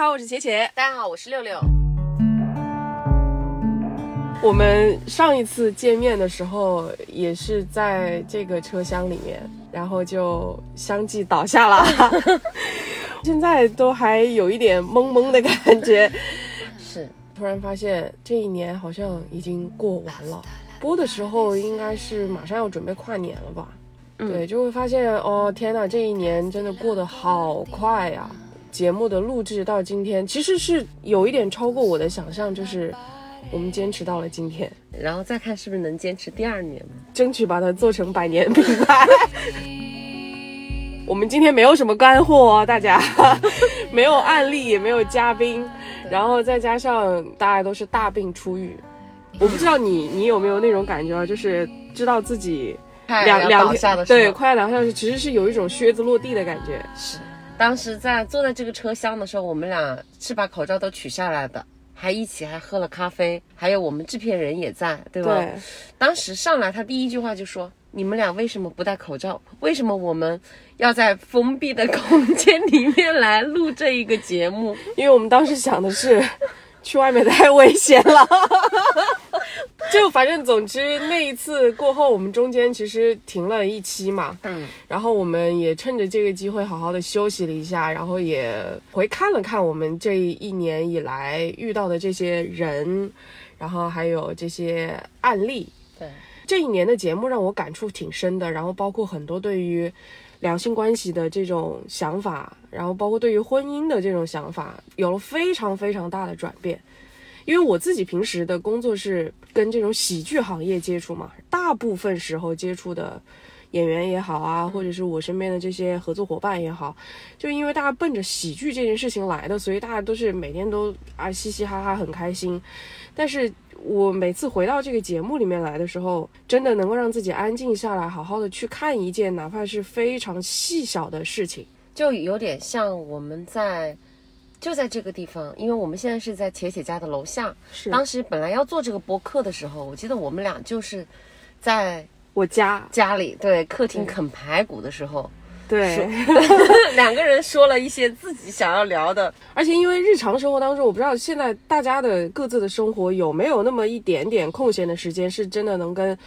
好，我是茄茄。大家好，我是六六。我们上一次见面的时候也是在这个车厢里面，然后就相继倒下了。现在都还有一点懵懵的感觉。是，突然发现这一年好像已经过完了。播的时候应该是马上要准备跨年了吧？对，就会发现哦，天哪，这一年真的过得好快呀！节目的录制到今天，其实是有一点超过我的想象，就是我们坚持到了今天，然后再看是不是能坚持第二年，争取把它做成百年品牌。我们今天没有什么干货，哦大家 没有案例，也没有嘉宾，然后再加上大家都是大病初愈。我不知道你你有没有那种感觉啊，就是知道自己两两天对快要倒下去，其实是有一种靴子落地的感觉。是，当时在坐在这个车厢的时候，我们俩是把口罩都取下来的，还一起还喝了咖啡，还有我们制片人也在，对吧？对。当时上来他第一句话就说：“你们俩为什么不戴口罩？为什么我们要在封闭的空间里面来录这一个节目？”因为我们当时想的是。去外面太危险了，就反正总之那一次过后，我们中间其实停了一期嘛，嗯，然后我们也趁着这个机会好好的休息了一下，然后也回看了看我们这一年以来遇到的这些人，然后还有这些案例，对，这一年的节目让我感触挺深的，然后包括很多对于。两性关系的这种想法，然后包括对于婚姻的这种想法，有了非常非常大的转变。因为我自己平时的工作是跟这种喜剧行业接触嘛，大部分时候接触的演员也好啊，或者是我身边的这些合作伙伴也好，就因为大家奔着喜剧这件事情来的，所以大家都是每天都啊嘻嘻哈哈很开心，但是。我每次回到这个节目里面来的时候，真的能够让自己安静下来，好好的去看一件哪怕是非常细小的事情，就有点像我们在就在这个地方，因为我们现在是在铁铁家的楼下。是。当时本来要做这个播客的时候，我记得我们俩就是在我家家里对客厅啃排骨的时候。对，两个人说了一些自己想要聊的，而且因为日常生活当中，我不知道现在大家的各自的生活有没有那么一点点空闲的时间，是真的能跟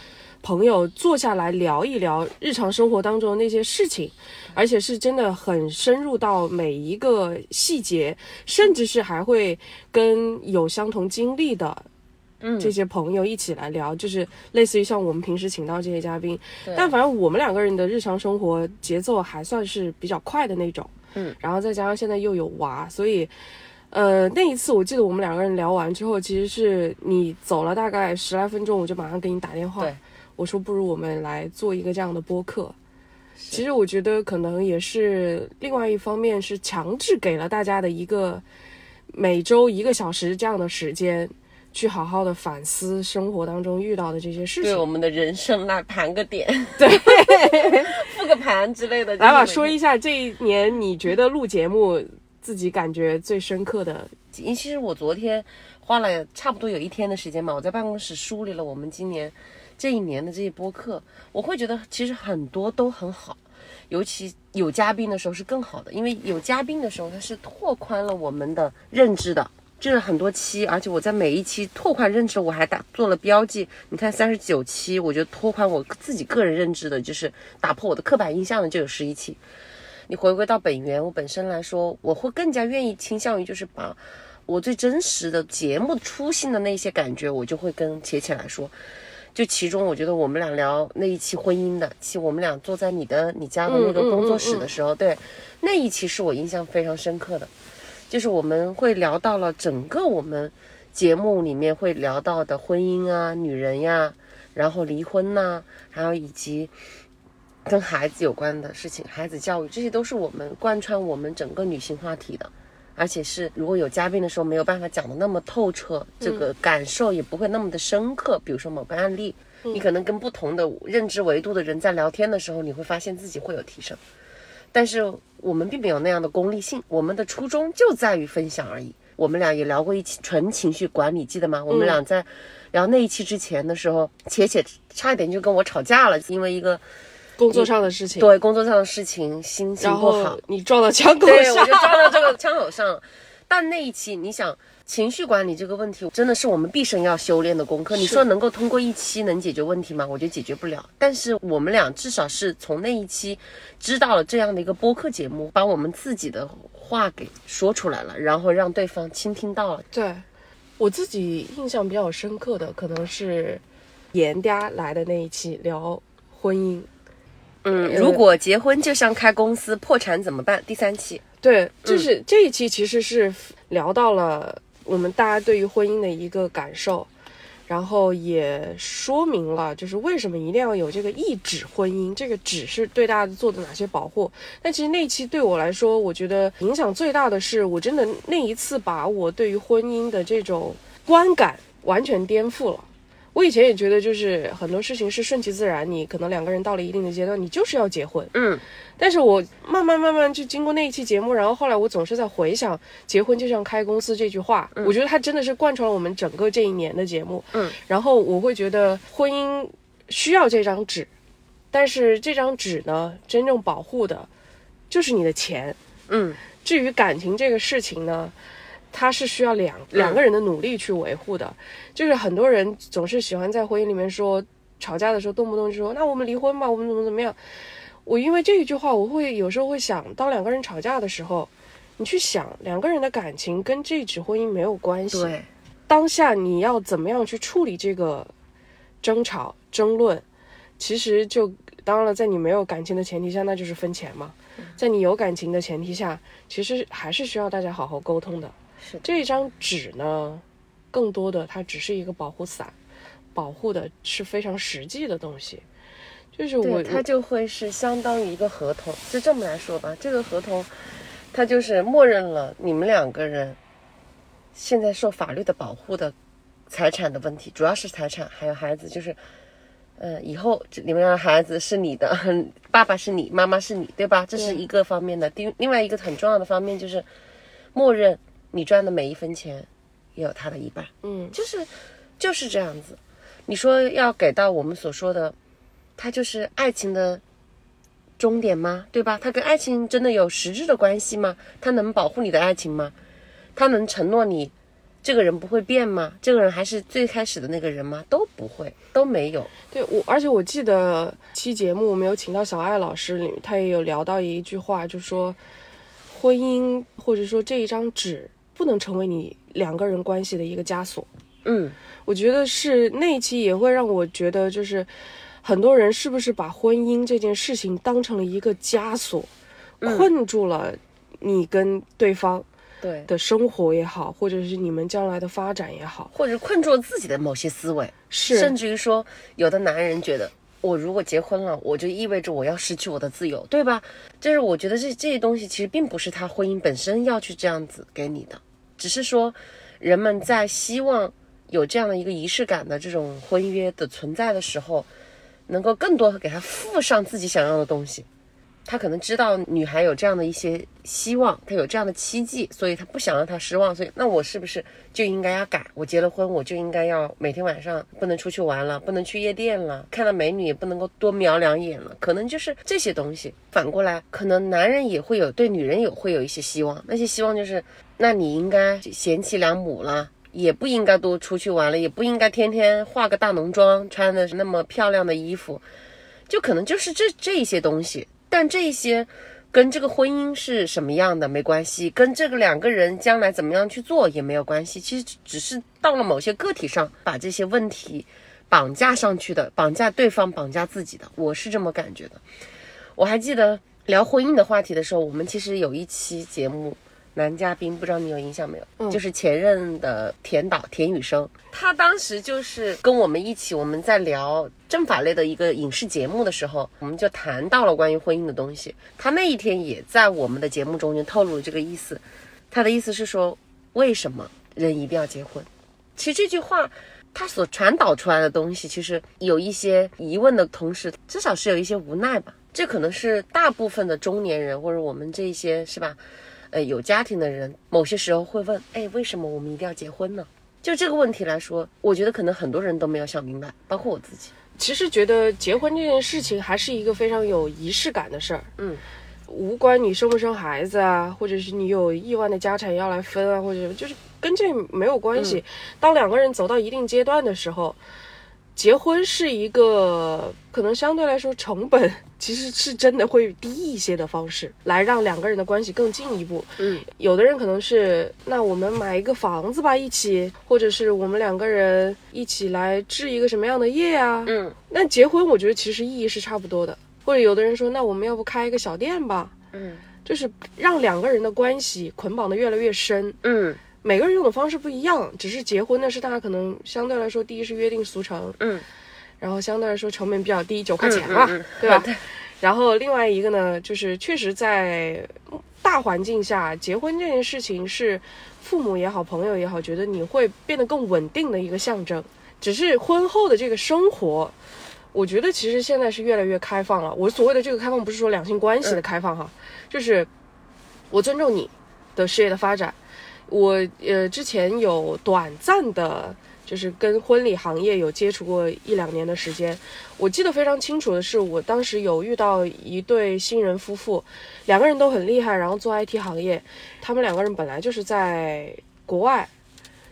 朋友坐下来聊一聊日常生活当中的那些事情，而且是真的很深入到每一个细节，甚至是还会跟有相同经历的。这些朋友一起来聊，就是类似于像我们平时请到这些嘉宾，但反正我们两个人的日常生活节奏还算是比较快的那种。嗯，然后再加上现在又有娃，所以，呃，那一次我记得我们两个人聊完之后，其实是你走了大概十来分钟，我就马上给你打电话，我说不如我们来做一个这样的播客。其实我觉得可能也是另外一方面是强制给了大家的一个每周一个小时这样的时间。去好好的反思生活当中遇到的这些事情，对我们的人生来盘个点，对，复个盘之类的。来吧，说一下这一年你觉得录节目自己感觉最深刻的。因为其实我昨天花了差不多有一天的时间嘛，我在办公室梳理了我们今年这一年的这些播客，我会觉得其实很多都很好，尤其有嘉宾的时候是更好的，因为有嘉宾的时候它是拓宽了我们的认知的。就是很多期，而且我在每一期拓宽认知，我还打做了标记。你看三十九期，我觉得拓宽我自己个人认知的，就是打破我的刻板印象的，就有十一期。你回归到本源，我本身来说，我会更加愿意倾向于就是把我最真实的节目初心的那些感觉，我就会跟铁铁来说。就其中，我觉得我们俩聊那一期婚姻的期，我们俩坐在你的你家的那个工作室的时候，对那一期是我印象非常深刻的。就是我们会聊到了整个我们节目里面会聊到的婚姻啊、女人呀，然后离婚呐，还有以及跟孩子有关的事情、孩子教育，这些都是我们贯穿我们整个女性话题的，而且是如果有嘉宾的时候没有办法讲的那么透彻，这个感受也不会那么的深刻。比如说某个案例，你可能跟不同的认知维度的人在聊天的时候，你会发现自己会有提升。但是我们并没有那样的功利性，我们的初衷就在于分享而已。我们俩也聊过一期纯情绪管理，记得吗？我们俩在聊那一期之前的时候，且且差一点就跟我吵架了，因为一个工作上的事情。对，工作上的事情，心情不好，你撞到枪口上，对，我就撞到这个 枪口上了。但那一期，你想情绪管理这个问题，真的是我们毕生要修炼的功课。你说能够通过一期能解决问题吗？我觉得解决不了。但是我们俩至少是从那一期知道了这样的一个播客节目，把我们自己的话给说出来了，然后让对方倾听到了。对我自己印象比较深刻的，可能是严家来的那一期聊婚姻。嗯，如果结婚就像开公司，破产怎么办？第三期。对，就是这一期其实是聊到了我们大家对于婚姻的一个感受，然后也说明了就是为什么一定要有这个一纸婚姻，这个纸是对大家做的哪些保护。但其实那期对我来说，我觉得影响最大的是，我真的那一次把我对于婚姻的这种观感完全颠覆了。我以前也觉得，就是很多事情是顺其自然，你可能两个人到了一定的阶段，你就是要结婚。嗯，但是我慢慢慢慢就经过那一期节目，然后后来我总是在回想“结婚就像开公司”这句话，我觉得它真的是贯穿了我们整个这一年的节目。嗯，然后我会觉得婚姻需要这张纸，但是这张纸呢，真正保护的，就是你的钱。嗯，至于感情这个事情呢。它是需要两两个人的努力去维护的，就是很多人总是喜欢在婚姻里面说，吵架的时候动不动就说那我们离婚吧，我们怎么怎么样。我因为这一句话，我会有时候会想，当两个人吵架的时候，你去想两个人的感情跟这纸婚姻没有关系。对，当下你要怎么样去处理这个争吵争论，其实就当然了，在你没有感情的前提下，那就是分钱嘛。在你有感情的前提下，其实还是需要大家好好沟通的。是这张纸呢，更多的它只是一个保护伞，保护的是非常实际的东西。就是我，它就会是相当于一个合同，就这么来说吧。这个合同，它就是默认了你们两个人现在受法律的保护的财产的问题，主要是财产，还有孩子，就是，呃，以后你们的孩子是你的，爸爸是你，妈妈是你，对吧？这是一个方面的。另另外一个很重要的方面就是默认。你赚的每一分钱，也有他的一半。嗯，就是就是这样子。你说要给到我们所说的，他就是爱情的终点吗？对吧？他跟爱情真的有实质的关系吗？他能保护你的爱情吗？他能承诺你这个人不会变吗？这个人还是最开始的那个人吗？都不会，都没有。对我，而且我记得期节目我们有请到小爱老师，里他也有聊到一句话，就说婚姻或者说这一张纸。不能成为你两个人关系的一个枷锁。嗯，我觉得是那一期也会让我觉得，就是很多人是不是把婚姻这件事情当成了一个枷锁，困住了你跟对方对。的生活也好，或者是你们将来的发展也好，或者困住了自己的某些思维，是。甚至于说，有的男人觉得我如果结婚了，我就意味着我要失去我的自由，对吧？就是我觉得这这些东西其实并不是他婚姻本身要去这样子给你的。只是说，人们在希望有这样的一个仪式感的这种婚约的存在的时候，能够更多给他附上自己想要的东西。他可能知道女孩有这样的一些希望，他有这样的期冀，所以他不想让她失望。所以，那我是不是就应该要改？我结了婚，我就应该要每天晚上不能出去玩了，不能去夜店了，看到美女也不能够多瞄两眼了。可能就是这些东西。反过来，可能男人也会有对女人有会有一些希望，那些希望就是。那你应该贤妻良母了，也不应该多出去玩了，也不应该天天化个大浓妆，穿的那么漂亮的衣服，就可能就是这这一些东西。但这些跟这个婚姻是什么样的没关系，跟这个两个人将来怎么样去做也没有关系。其实只是到了某些个体上，把这些问题绑架上去的，绑架对方，绑架自己的。我是这么感觉的。我还记得聊婚姻的话题的时候，我们其实有一期节目。男嘉宾不知道你有印象没有？就是前任的田导田雨生，他当时就是跟我们一起，我们在聊政法类的一个影视节目的时候，我们就谈到了关于婚姻的东西。他那一天也在我们的节目中间透露了这个意思，他的意思是说，为什么人一定要结婚？其实这句话他所传导出来的东西，其实有一些疑问的同时，至少是有一些无奈吧。这可能是大部分的中年人或者我们这些是吧？呃，有家庭的人，某些时候会问，哎，为什么我们一定要结婚呢？就这个问题来说，我觉得可能很多人都没有想明白，包括我自己。其实觉得结婚这件事情还是一个非常有仪式感的事儿。嗯，无关你生不生孩子啊，或者是你有亿万的家产要来分啊，或者就是跟这没有关系。当两个人走到一定阶段的时候，结婚是一个可能相对来说成本其实是真的会低一些的方式，来让两个人的关系更进一步。嗯，有的人可能是那我们买一个房子吧，一起，或者是我们两个人一起来置一个什么样的业啊？嗯，那结婚我觉得其实意义是差不多的。或者有的人说，那我们要不开一个小店吧？嗯就是让两个人的关系捆绑的越来越深。嗯每个人用的方式不一样，只是结婚呢是大家可能相对来说，第一是约定俗成，嗯，然后相对来说成本比较低，九块钱嘛，嗯嗯嗯对吧？对然后另外一个呢，就是确实在大环境下，结婚这件事情是父母也好，朋友也好，觉得你会变得更稳定的一个象征。只是婚后的这个生活，我觉得其实现在是越来越开放了。我所谓的这个开放，不是说两性关系的开放哈，就是我尊重你的事业的发展。我呃之前有短暂的，就是跟婚礼行业有接触过一两年的时间。我记得非常清楚的是，我当时有遇到一对新人夫妇，两个人都很厉害，然后做 IT 行业。他们两个人本来就是在国外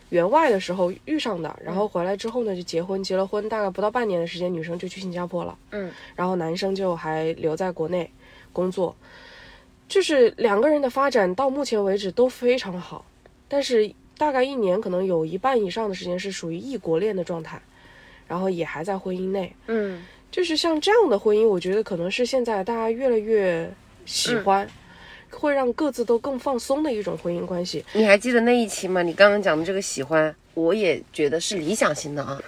员外的时候遇上的，然后回来之后呢就结婚，结了婚大概不到半年的时间，女生就去新加坡了。嗯然后男生就还留在国内工作，就是两个人的发展到目前为止都非常好，但是大概一年可能有一半以上的时间是属于异国恋的状态，然后也还在婚姻内，嗯就是像这样的婚姻，我觉得可能是现在大家越来越喜欢，会让各自都更放松的一种婚姻关系。你还记得那一期吗？你刚刚讲的这个喜欢，我也觉得是理想型的啊。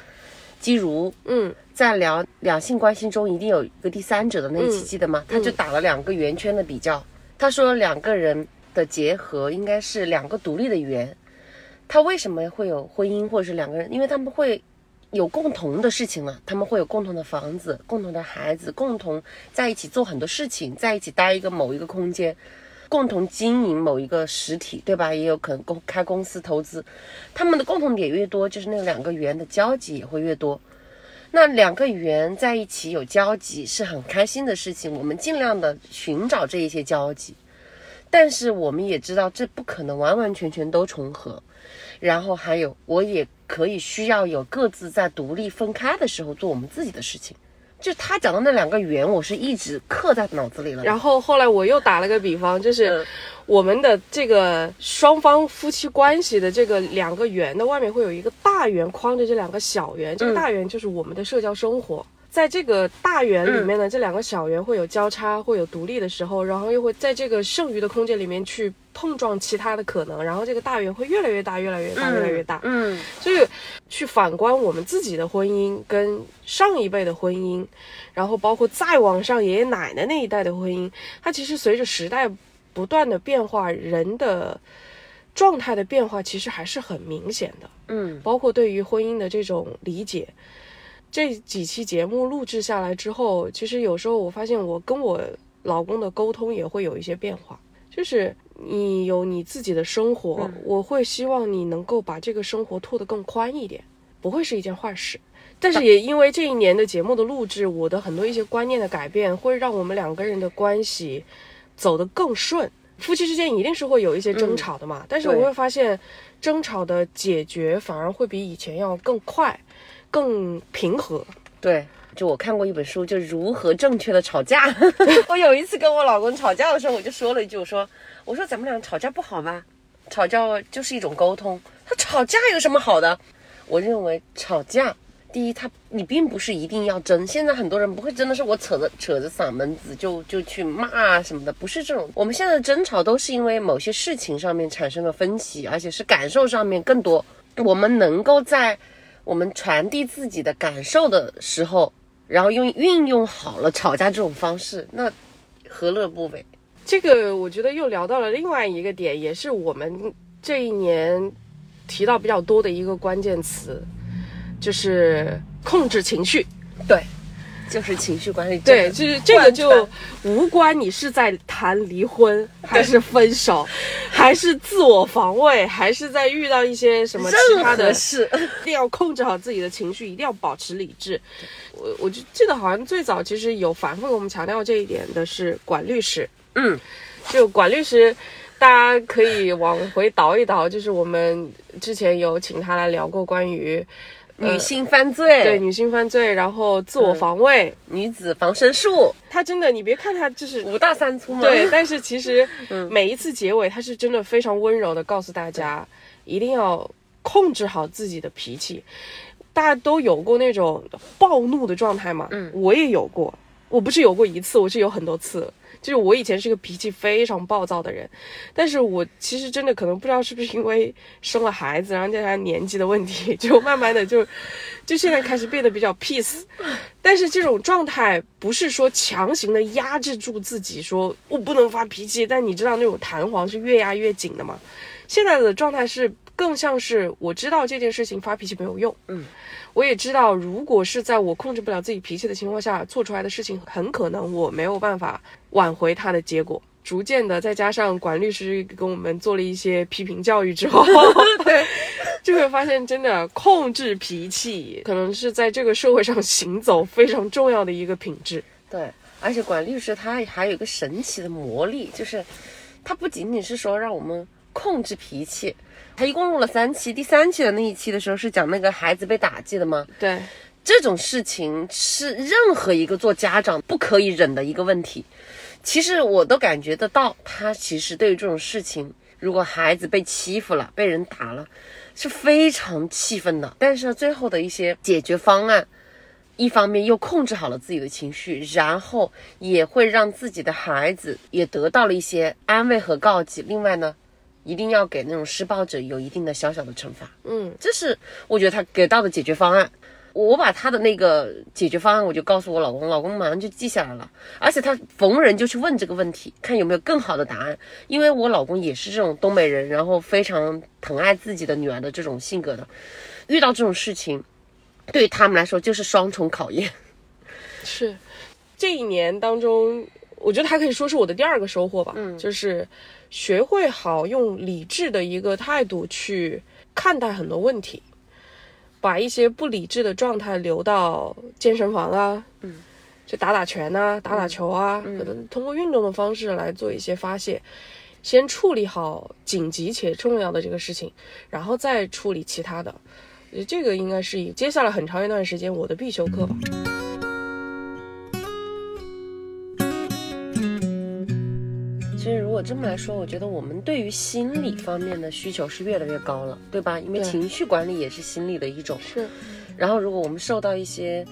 基如嗯在聊两性关系中一定有一个第三者的那一期，嗯记得吗？他就打了两个圆圈的比较，他说两个人的结合应该是两个独立的圆。他为什么会有婚姻或者是两个人？因为他们会有共同的事情了，他们会有共同的房子、共同的孩子，共同在一起做很多事情，在一起待一个某一个空间，共同经营某一个实体，对吧？也有可能公开公司投资，他们的共同点越多，就是那两个圆的交集也会越多。那两个圆在一起有交集是很开心的事情，我们尽量的寻找这一些交集，但是我们也知道这不可能完完全全都重合。然后还有，我也可以需要有各自在独立分开的时候做我们自己的事情。就他讲的那两个圆，我是一直刻在脑子里了。然后后来我又打了个比方，就是嗯我们的这个双方夫妻关系的这个两个圆的外面会有一个大圆框着这两个小圆，这个大圆就是我们的社交生活。在这个大圆里面呢，这两个小圆会有交叉，会有独立的时候，然后又会在这个剩余的空间里面去碰撞其他的可能，然后这个大圆会越来越大，越来越大，越来越大。嗯所以去反观我们自己的婚姻跟上一辈的婚姻，然后包括再往上爷爷奶奶那一代的婚姻，它其实随着时代不断的变化，人的状态的变化其实还是很明显的。嗯包括对于婚姻的这种理解。这几期节目录制下来之后，其实有时候我发现我跟我老公的沟通也会有一些变化，就是你有你自己的生活，我会希望你能够把这个生活拓得更宽一点，不会是一件坏事。但是也因为这一年的节目的录制，我的很多一些观念的改变，会让我们两个人的关系走得更顺。夫妻之间一定是会有一些争吵的嘛，但是我会发现，争吵的解决反而会比以前要更快、更平和。对，就我看过一本书，就如何正确的吵架。我有一次跟我老公吵架的时候，我就说了一句，我说我说咱们俩吵架不好吗？吵架就是一种沟通。他吵架有什么好的？我认为吵架，第一，他你并不是一定要争。现在很多人不会真的是我扯着扯着嗓门子就就去骂什么的，不是这种。我们现在的争吵都是因为某些事情上面产生了分歧，而且是感受上面更多。我们能够在我们传递自己的感受的时候，然后用运用好了吵架这种方式，那何乐不为？这个我觉得又聊到了另外一个点，也是我们这一年提到比较多的一个关键词，就是控制情绪。对，就是情绪管理。对，就是这个就无关你是在谈离婚，还是分手，还是自我防卫，还是在遇到一些什么其他的事，一定要控制好自己的情绪，一定要保持理智。我我就记得好像最早其实有反复给我们强调这一点的是管律师，嗯，就管律师，大家可以往回倒一倒，就是我们之前有请他来聊过关于女性犯罪，对女性犯罪，然后自我防卫，女子防身术，他真的，你别看他就是五大三粗嘛，对，但是其实 每一次结尾，他是真的非常温柔的告诉大家，一定要控制好自己的脾气。大家都有过那种暴怒的状态嘛？嗯，我也有过，我不是有过一次，我是有很多次。就是我以前是个脾气非常暴躁的人，但是我其实真的可能不知道是不是因为生了孩子，然后加上年纪的问题，就慢慢的就，就现在开始变得比较 peace。但是这种状态不是说强行的压制住自己，说我不能发脾气，但你知道那种弹簧是越压越紧的吗？现在的状态是更像是我知道这件事情发脾气没有用，嗯。我也知道，如果是在我控制不了自己脾气的情况下做出来的事情，很可能我没有办法挽回它的结果。逐渐的，再加上管律师跟我们做了一些批评教育之后，对，就会发现真的控制脾气，可能是在这个社会上行走非常重要的一个品质。对，而且管律师他还有一个神奇的魔力，就是他不仅仅是说让我们控制脾气。他一共录了三期，第三期的那一期的时候是讲那个孩子被打击的吗？对，这种事情是任何一个做家长不可以忍的一个问题。其实我都感觉得到，他其实对于这种事情，如果孩子被欺负了、被人打了，是非常气愤的。但是最后的一些解决方案，一方面又控制好了自己的情绪，然后也会让自己的孩子也得到了一些安慰和告诫。另外呢。一定要给那种施暴者有一定的小小的惩罚，嗯，这是我觉得他给到的解决方案。我把他的那个解决方案，我就告诉我老公，老公马上就记下来了。而且他逢人就去问这个问题，看有没有更好的答案。因为我老公也是这种东北人，然后非常疼爱自己的女儿的这种性格的，遇到这种事情，对于他们来说就是双重考验。是，这一年当中，我觉得还可以说是我的第二个收获吧，嗯，就是。学会好用理智的一个态度去看待很多问题，把一些不理智的状态留到健身房啊，嗯，去打打拳啊，打打球啊，可能通过运动的方式来做一些发泄，先处理好紧急且重要的这个事情，然后再处理其他的。这个应该是以接下来很长一段时间我的必修课吧。果这么来说，我觉得我们对于心理方面的需求是越来越高了，对吧？因为情绪管理也是心理的一种。是。然后，如果我们受到一些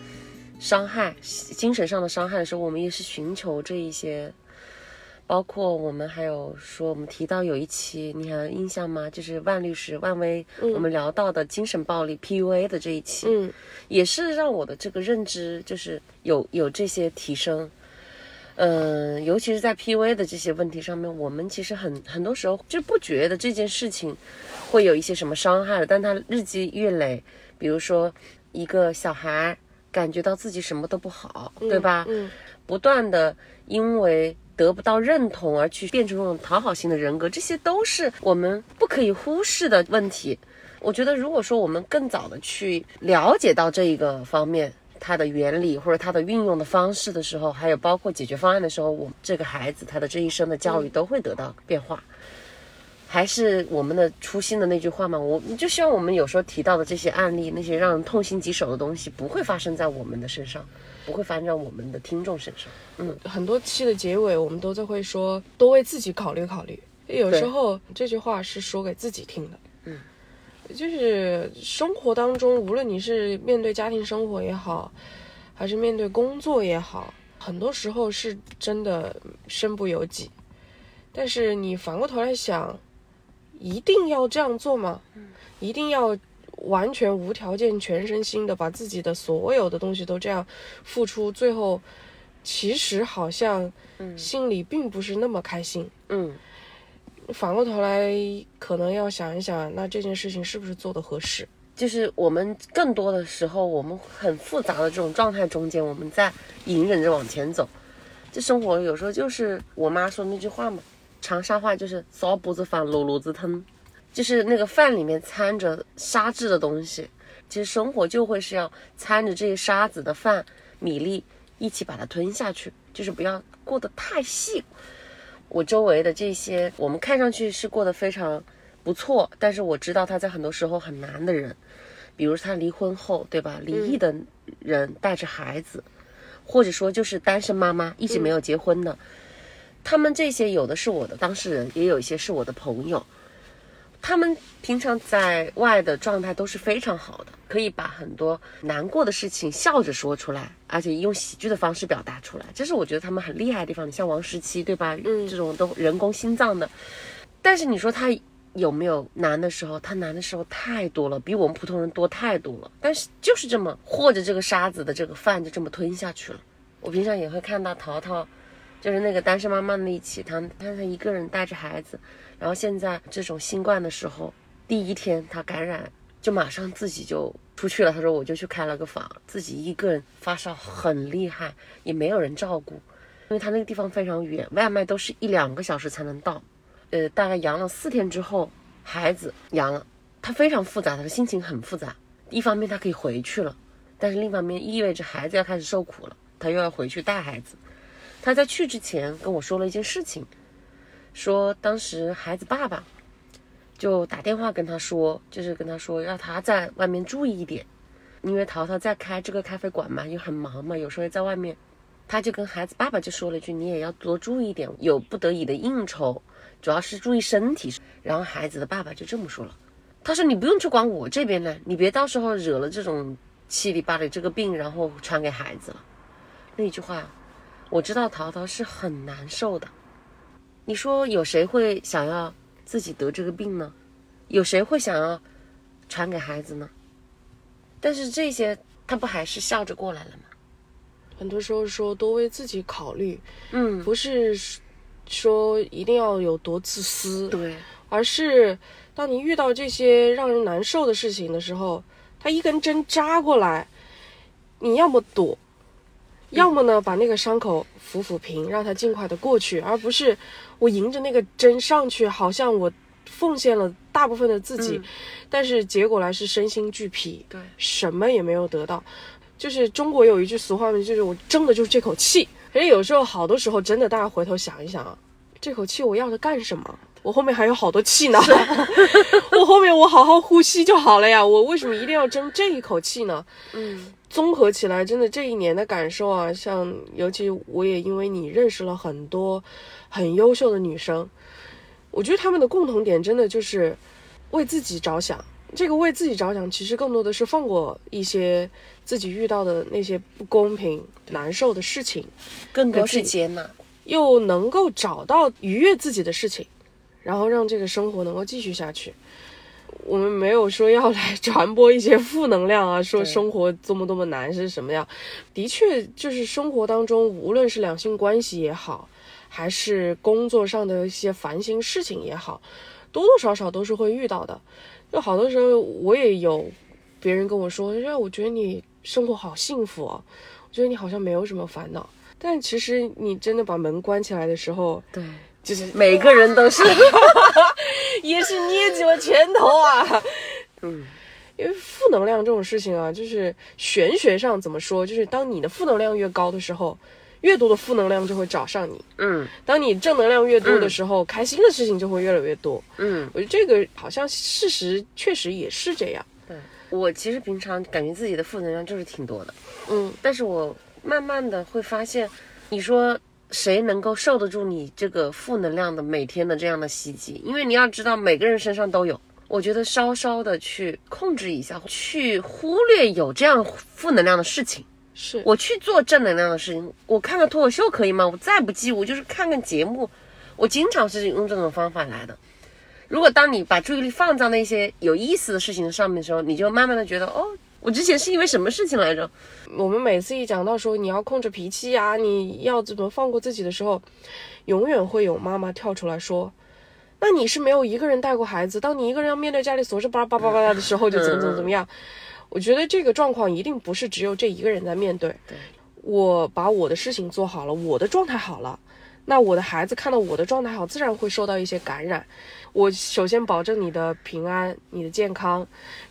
伤害、精神上的伤害的时候，我们也是寻求这一些。包括我们还有说，我们提到有一期，你还有印象吗？就是万律师、万威，我们聊到的精神暴力 PUA 的这一期，嗯，也是让我的这个认知就是有有这些提升。嗯，尤其是在 PUA 的这些问题上面，我们其实很很多时候就不觉得这件事情会有一些什么伤害了，但它日积月累，比如说一个小孩感觉到自己什么都不好，对吧？嗯，不断的因为得不到认同而去变成这种讨好型的人格，这些都是我们不可以忽视的问题。我觉得，如果说我们更早的去了解到这一个方面。它的原理或者它的运用的方式的时候，还有包括解决方案的时候，我这个孩子他的这一生的教育都会得到变化。还是我们的初心的那句话嘛，我就希望我们有时候提到的这些案例，那些让人痛心疾首的东西，不会发生在我们的身上，不会发生在我们的听众身上。嗯，很多期的结尾，我们都在会说，多为自己考虑考虑。有时候这句话是说给自己听的。就是生活当中，无论你是面对家庭生活也好，还是面对工作也好，很多时候是真的身不由己。但是你反过头来想，一定要这样做吗？一定要完全无条件、全身心的把自己的所有的东西都这样付出？最后，其实好像心里并不是那么开心。嗯。反过头来，可能要想一想，那这件事情是不是做的合适？就是我们更多的时候，我们很复杂的这种状态中间，我们在隐忍着往前走。这生活有时候就是我妈说那句话嘛，长沙话就是“烧不子饭，卤卤子疼”，就是那个饭里面掺着沙质的东西。其实生活就会是要掺着这些沙子的饭、米粒一起把它吞下去，就是不要过得太细。我周围的这些，我们看上去是过得非常不错，但是我知道他在很多时候很难的人，比如他离婚后，对吧？离异的人带着孩子，或者说就是单身妈妈，一直没有结婚的，他们这些有的是我的当事人，也有一些是我的朋友。他们平常在外的状态都是非常好的，可以把很多难过的事情笑着说出来，而且用喜剧的方式表达出来，这是我觉得他们很厉害的地方。你像王十七，对吧？嗯，这种都人工心脏的，但是你说他有没有难的时候？他难的时候太多了，比我们普通人多太多了。但是就是这么和着这个沙子的这个饭就这么吞下去了。我平常也会看到淘淘，就是那个单身妈妈那一起，她她她一个人带着孩子。然后现在这种新冠的时候，第一天她感染，就马上自己就出去了。她说我就去开了个房，自己一个人发烧很厉害，也没有人照顾，因为他那个地方非常远，外卖都是一两个小时才能到。呃，大概阳了四天之后，孩子阳了，他非常复杂，他的心情很复杂。一方面他可以回去了，但是另一方面意味着孩子要开始受苦了，他又要回去带孩子。他在去之前跟我说了一件事情。说当时孩子爸爸就打电话跟他说，就是跟他说要他在外面注意一点，因为淘淘在开这个咖啡馆嘛，又很忙嘛，有时候在外面，他就跟孩子爸爸就说了一句：“你也要多注意点，有不得已的应酬，主要是注意身体。”然后孩子的爸爸就这么说了，他说：“你不用去管我这边呢，你别到时候惹了这种七里八里这个病，然后传给孩子了。”那句话，我知道淘淘是很难受的。你说有谁会想要自己得这个病呢？有谁会想要传给孩子呢？但是这些他不还是笑着过来了吗？很多时候说多为自己考虑，嗯，不是说一定要有多自私，对，而是当你遇到这些让人难受的事情的时候，他一根针扎过来，你要么躲。要么呢，把那个伤口抚抚平，让它尽快的过去，而不是我迎着那个针上去，好像我奉献了大部分的自己，但是结果来是身心俱疲，对，什么也没有得到。就是中国有一句俗话嘛，就是我争的就是这口气。可是有时候，好多时候真的，大家回头想一想啊，这口气我要它干什么？我后面还有好多气呢，我后面我好好呼吸就好了呀，我为什么一定要争这一口气呢？嗯。综合起来，真的这一年的感受啊，像尤其我也因为你认识了很多很优秀的女生，我觉得她们的共同点真的就是为自己着想。这个为自己着想，其实更多的是放过一些自己遇到的那些不公平、难受的事情，更多是接纳，又能够找到愉悦自己的事情，然后让这个生活能够继续下去。我们没有说要来 传播一些负能量啊，说生活多么多么难是什么样？的确，就是生活当中，无论是两性关系也好，还是工作上的一些烦心事情也好，多多少少都是会遇到的。就好多时候，我也有别人跟我说，因为我觉得你生活好幸福哦，我觉得你好像没有什么烦恼。但其实你真的把门关起来的时候，对。就是每个人都是，也是捏紧了拳头啊。嗯，因为负能量这种事情啊，就是玄学上怎么说，就是当你的负能量越高的时候，越多的负能量就会找上你。嗯，当你正能量越多的时候，开心的事情就会越来越多。嗯，我觉得这个好像事实确实也是这样。对我其实平常感觉自己的负能量就是挺多的。嗯，但是我慢慢的会发现，你说。谁能够受得住你这个负能量的每天的这样的袭击？因为你要知道，每个人身上都有。我觉得稍稍的去控制一下，去忽略有这样负能量的事情，是我去做正能量的事情。我看看脱口秀可以吗？我再不济，我就是看看节目。我经常是用这种方法来的。如果当你把注意力放在那些有意思的事情上面的时候，你就慢慢的觉得，哦。我之前是因为什么事情来着？我们每次一讲到说你要控制脾气呀，你要怎么放过自己的时候，永远会有妈妈跳出来说：“那你是没有一个人带过孩子，当你一个人要面对家里琐事巴拉巴拉巴拉的时候，就怎么怎么怎么样。”我觉得这个状况一定不是只有这一个人在面对。对，我把我的事情做好了，我的状态好了，那我的孩子看到我的状态好，自然会受到一些感染。我首先保证你的平安，你的健康，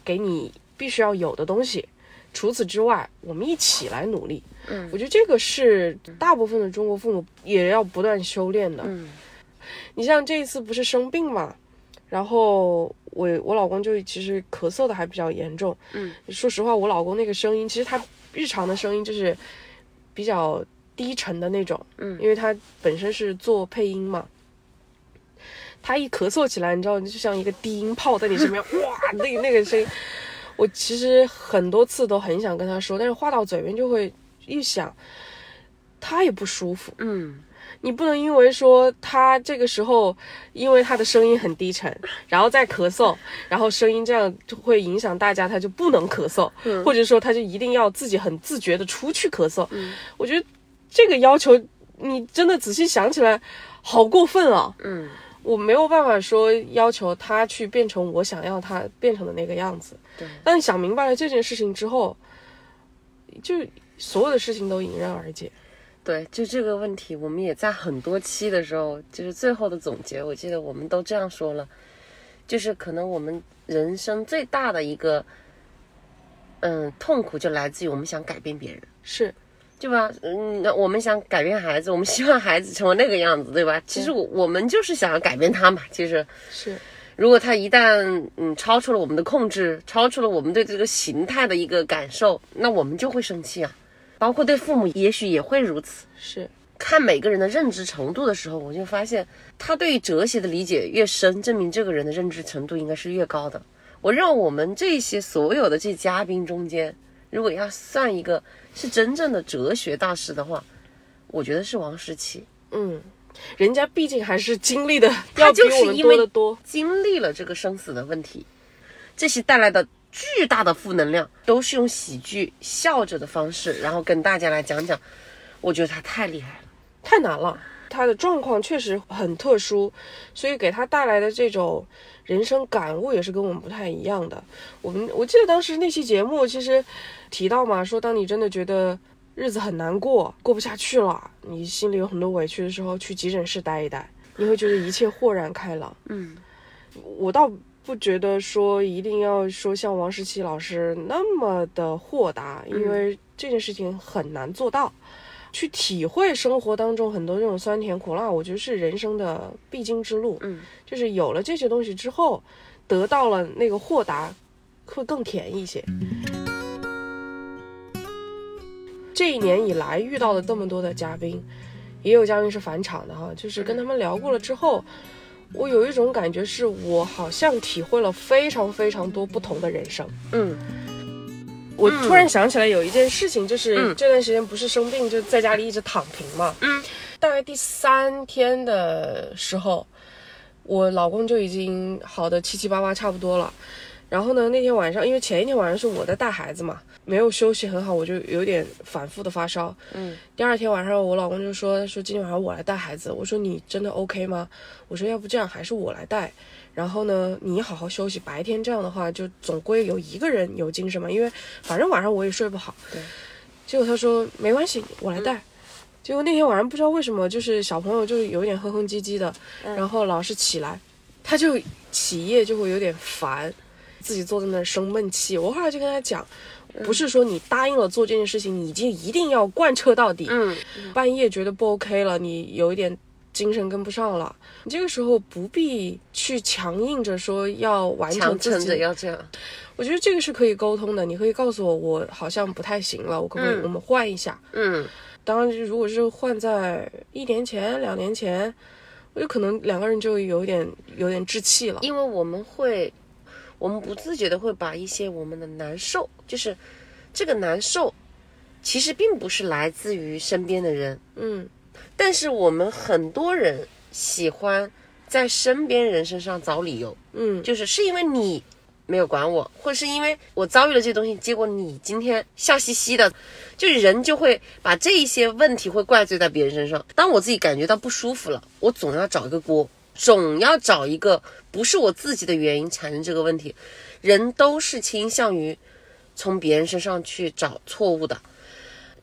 给你。必须要有的东西，除此之外，我们一起来努力。嗯，我觉得这个是大部分的中国父母也要不断修炼的。嗯，你像这一次不是生病嘛，然后我我老公就其实咳嗽的还比较严重。嗯，说实话，我老公那个声音，其实他日常的声音就是比较低沉的那种。嗯因为他本身是做配音嘛。他一咳嗽起来，你知道，就像一个低音炮在你身边，哇，那个那个声音，我其实很多次都很想跟他说，但是话到嘴边就会一想，他也不舒服。嗯，你不能因为说他这个时候，因为他的声音很低沉，然后再咳嗽，然后声音这样就会影响大家，他就不能咳嗽，或者说他就一定要自己很自觉的出去咳嗽。我觉得这个要求，你真的仔细想起来，好过分啊！嗯，我没有办法说要求他去变成我想要他变成的那个样子。对，但想明白了这件事情之后，就所有的事情都迎刃而解。对，就这个问题，我们也在很多期的时候，就是最后的总结，我记得我们都这样说了，就是可能我们人生最大的一个，嗯，痛苦就来自于我们想改变别人。是，对吧？嗯，那我们想改变孩子，我们希望孩子成为那个样子，对吧？其实我我们就是想要改变他嘛。其实，是，如果他一旦嗯超出了我们的控制，超出了我们对这个形态的一个感受，那我们就会生气啊。包括对父母，也许也会如此。是，看每个人的认知程度的时候，我就发现他对于哲学的理解越深，证明这个人的认知程度应该是越高的。我认为我们这些所有的这嘉宾中间，如果要算一个是真正的哲学大师的话，我觉得是王石奇。嗯，人家毕竟还是经历的他 要比我们就是因为多得多。经历了这个生死的问题，这些带来的巨大的负能量，都是用喜剧笑着的方式，然后跟大家来讲讲。我觉得他太厉害了。太难了。他的状况确实很特殊，所以给他带来的这种人生感悟也是跟我们不太一样的。我们我记得当时那期节目其实提到嘛，说当你真的觉得日子很难过，过不下去了，你心里有很多委屈的时候，去急诊室待一待，你会觉得一切豁然开朗。嗯，我倒不觉得说一定要说像王石奇老师那么的豁达，因为这件事情很难做到。去体会生活当中很多这种酸甜苦辣，我觉得是人生的必经之路。嗯，就是有了这些东西之后，得到了那个豁达，会更甜一些。这一年以来遇到了这么多的嘉宾，也有嘉宾是返场的哈，就是跟他们聊过了之后，我有一种感觉，是我好像体会了非常非常多不同的人生。嗯我突然想起来有一件事情，就是嗯这段时间不是生病就在家里一直躺平嘛，嗯，大概第三天的时候，我老公就已经好的七七八八差不多了。然后呢，那天晚上因为前一天晚上是我在带孩子嘛，没有休息很好，我就有点反复的发烧。嗯，第二天晚上我老公就说说今天晚上我来带孩子，我说你真的 OK 吗？我说要不这样还是我来带。然后呢，你好好休息，白天这样的话就总归有一个人有精神嘛，因为反正晚上我也睡不好。对。结果他说没关系，我来带。结果那天晚上不知道为什么，就是小朋友就有点哼哼唧唧的，然后老是起来，他就起夜就会有点烦，自己坐在那儿生闷气。我后来就跟他讲，不是说你答应了做这件事情，你就一定要贯彻到底。嗯，半夜觉得不 OK 了，你有一点精神跟不上了，你这个时候不必去强硬着说要完成自己着要这样。我觉得这个是可以沟通的，你可以告诉我，我好像不太行了，我可不可以嗯我们换一下？嗯当然，如果是换在一年前、两年前，我就可能两个人就有点有点置气了。因为我们会，我们不自觉的会把一些我们的难受，就是这个难受，其实并不是来自于身边的人，嗯但是我们很多人喜欢在身边人身上找理由，嗯，就是是因为你没有管我，或者是因为我遭遇了这些东西，结果你今天笑嘻嘻的，就是人就会把这一些问题会怪罪在别人身上。当我自己感觉到不舒服了，我总要找一个锅，总要找一个不是我自己的原因产生这个问题。人都是倾向于从别人身上去找错误的，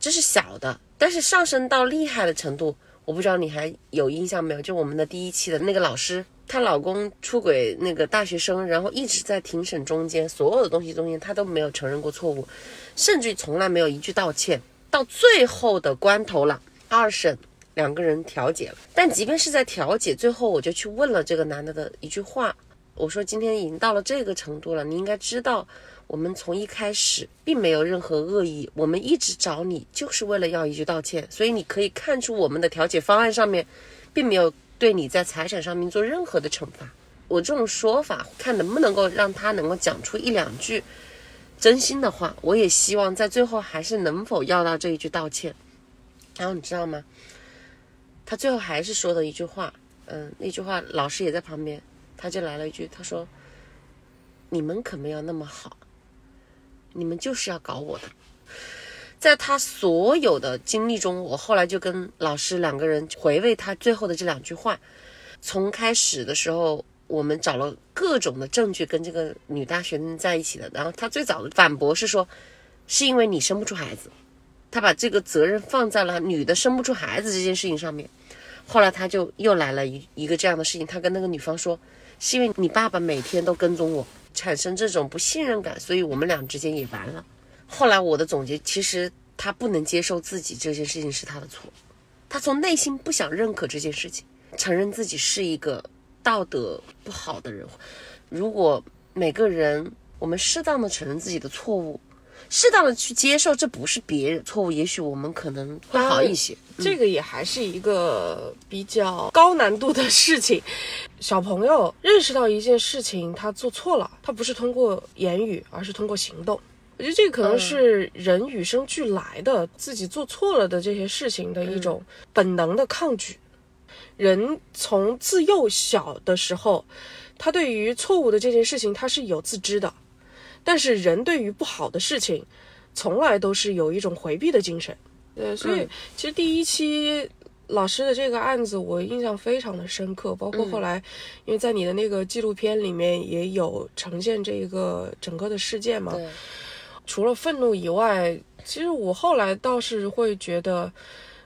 这是小的，但是上升到厉害的程度，我不知道你还有印象没有？就我们的第一期的那个老师，她老公出轨那个大学生，然后一直在庭审中间，所有的东西中间，她都没有承认过错误，甚至从来没有一句道歉。到最后的关头了，二审两个人调解了。但即便是在调解，最后我就去问了这个男的的一句话，我说今天已经到了这个程度了，你应该知道，我们从一开始并没有任何恶意，我们一直找你就是为了要一句道歉，所以你可以看出我们的调解方案上面，并没有对你在财产上面做任何的惩罚。我这种说法，看能不能够让他能够讲出一两句真心的话。我也希望在最后还是能否要到这一句道歉。然后你知道吗？他最后还是说的一句话，嗯，那句话老师也在旁边，他就来了一句，他说：“你们可没有那么好，你们就是要搞我的。”在他所有的经历中，我后来就跟老师两个人回味他最后的这两句话。从开始的时候。我们找了各种的证据跟这个女大学生在一起的，然后他最早的反驳是说，是因为你生不出孩子，他把这个责任放在了女的生不出孩子这件事情上面。后来他就又来了一一个这样的事情，他跟那个女方说，是因为你爸爸每天都跟踪我，产生这种不信任感，所以我们俩之间也完了。后来我的总结，其实他不能接受自己这件事情是他的错，他从内心不想认可这件事情，承认自己是一个。道德不好的人，如果每个人我们适当的承认自己的错误，适当的去接受这不是别人错误，也许我们可能会好一些。这个也还是一个比较高难度的事情。小朋友认识到一件事情他做错了，他不是通过言语，而是通过行动。我觉得这可能是人与生俱来的，自己做错了的这些事情的一种本能的抗拒。人从自幼小的时候，他对于错误的这件事情他是有自知的，但是人对于不好的事情，从来都是有一种回避的精神。对，所以其实第一期老师的这个案子我印象非常的深刻，包括后来，因为在你的那个纪录片里面也有呈现这个整个的事件嘛。除了愤怒以外，其实我后来倒是会觉得，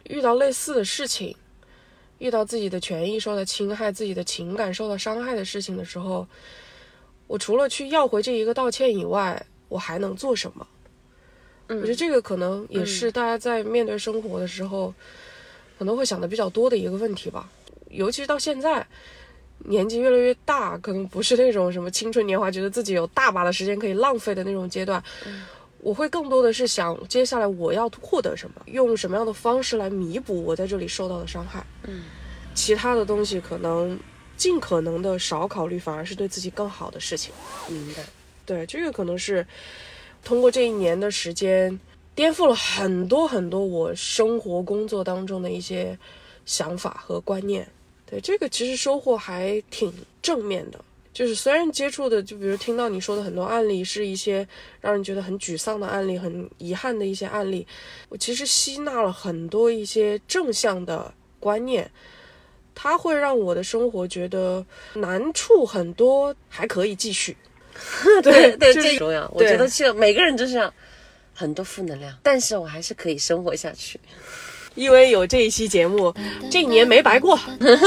遇到类似的事情。遇到自己的权益受到侵害、自己的情感受到伤害的事情的时候，我除了去要回这一个道歉以外，我还能做什么？我觉得这个可能也是大家在面对生活的时候，可能会想的比较多的一个问题吧。尤其是到现在，年纪越来越大，可能不是那种什么青春年华，觉得自己有大把的时间可以浪费的那种阶段。我会更多的是想，接下来我要获得什么，用什么样的方式来弥补我在这里受到的伤害。嗯，其他的东西可能尽可能的少考虑，反而是对自己更好的事情。明白？对，这个可能是通过这一年的时间，颠覆了很多很多我生活工作当中的一些想法和观念。对，这个其实收获还挺正面的。就是虽然接触的，就比如听到你说的很多案例，是一些让人觉得很沮丧的案例，很遗憾的一些案例，我其实吸纳了很多一些正向的观念，它会让我的生活觉得难处很多，还可以继续。对 对，这重要。我觉得其实每个人就是这样，很多负能量，但是我还是可以生活下去。因为有这一期节目，这一年没白过，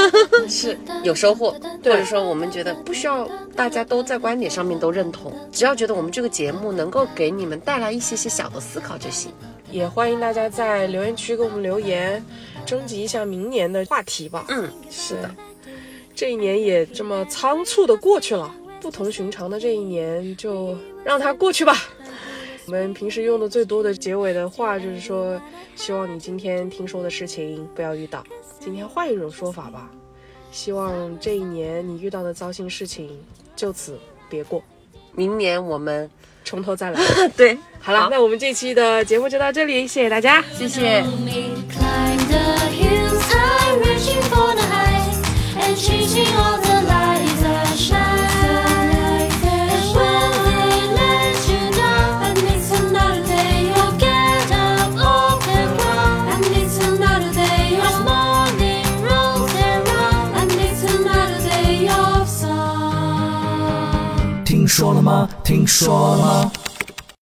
是有收获，或者说我们觉得不需要大家都在观点上面都认同，只要觉得我们这个节目能够给你们带来一些些小的思考就行。也欢迎大家在留言区给我们留言，征集一下明年的话题吧。嗯，是的，这一年也这么仓促的过去了，不同寻常的这一年就让它过去吧。我们平时用的最多的结尾的话就是说，希望你今天听说的事情不要遇到。今天换一种说法吧，希望这一年你遇到的糟心事情就此别过。明年我们从头再来。对，好了，那我们这期的节目就到这里，谢谢大家，谢谢。听说了吗？听说了吗？